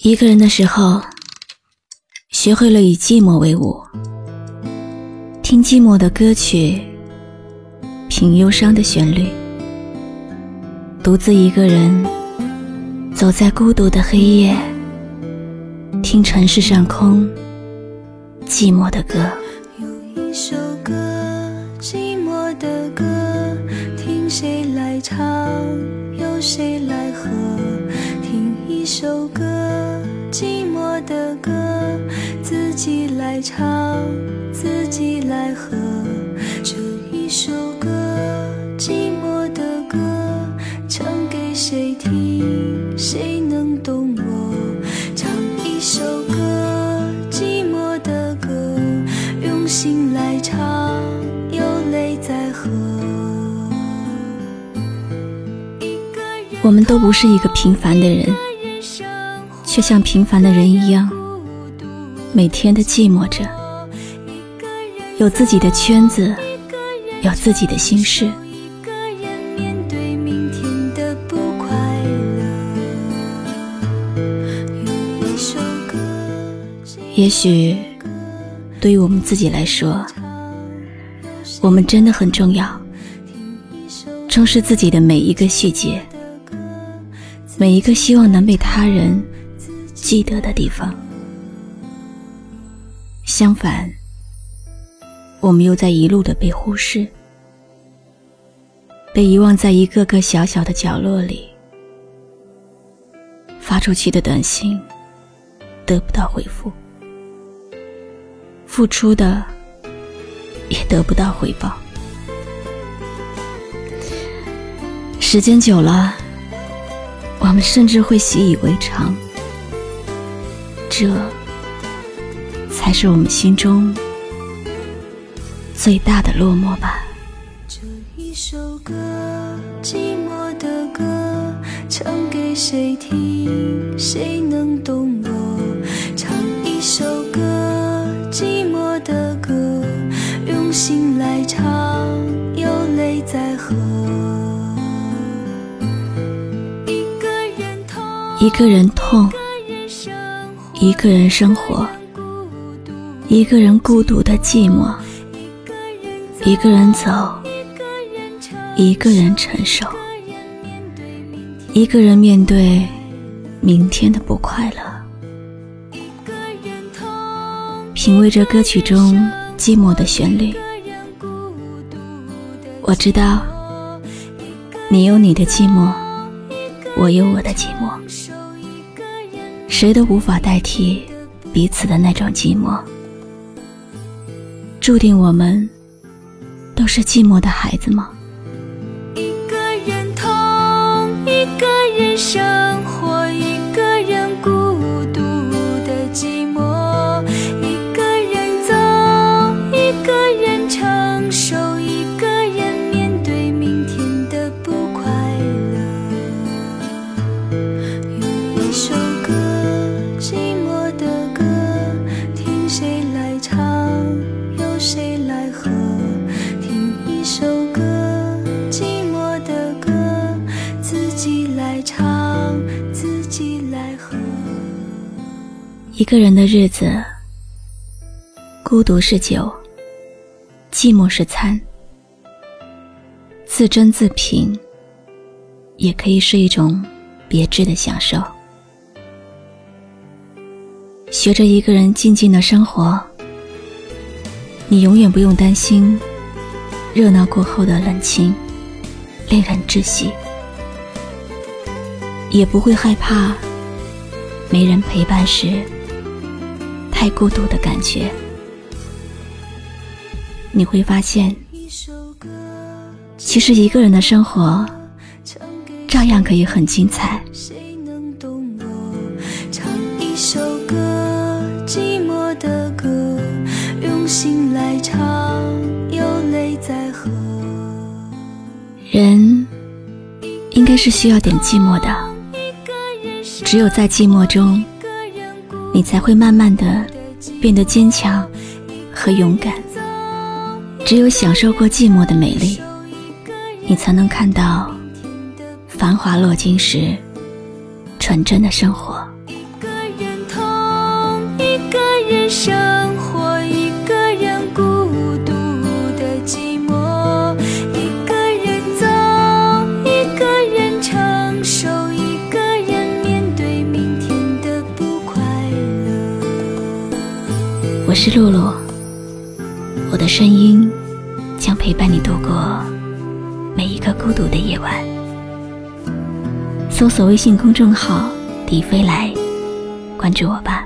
一个人的时候，学会了以寂寞为伍，听寂寞的歌曲，品忧伤的旋律，独自一个人走在孤独的黑夜，听城市上空寂寞的歌。有一首歌，寂寞的歌，听谁来唱，由谁来和？听一首歌。来唱，自己来和。这一首歌，寂寞的歌，唱给谁听？谁能懂我？唱一首歌，寂寞的歌，用心来唱，有泪在喝。我们都不是一个平凡的人。却像平凡的人一样，每天的寂寞着，有自己的圈子，有自己的心事。也许，对于我们自己来说，我们真的很重要，重视自己的每一个细节，每一个希望能被他人。记得的地方。相反，我们又在一路的被忽视，被遗忘在一个个小小的角落里。发出去的短信得不到回复，付出的也得不到回报。时间久了，我们甚至会习以为常。这才是我们心中最大的落寞吧。这一首歌，寂寞的歌，唱给谁听？谁能懂我？唱一首歌，寂寞的歌，用心来唱，有泪在喝。一个人痛，一个人痛。一个人生活，一个人孤独的寂寞，一个人走，一个人承受，一个人面对明天的不快乐，品味着歌曲中寂寞的旋律。我知道，你有你的寂寞，我有我的寂寞。谁都无法代替彼此的那种寂寞，注定我们都是寂寞的孩子吗？一个人的日子，孤独是酒，寂寞是餐，自斟自品，也可以是一种别致的享受。学着一个人静静的生活，你永远不用担心热闹过后的冷清，令人窒息，也不会害怕没人陪伴时。太孤独的感觉，你会发现，其实一个人的生活照样可以很精彩。人应该是需要点寂寞的，只有在寂寞中。你才会慢慢的变得坚强和勇敢。只有享受过寂寞的美丽你才能看到繁华落尽时纯真的生活。一个人痛一个人我是露露，我的声音将陪伴你度过每一个孤独的夜晚。搜索微信公众号“迪飞来”，关注我吧。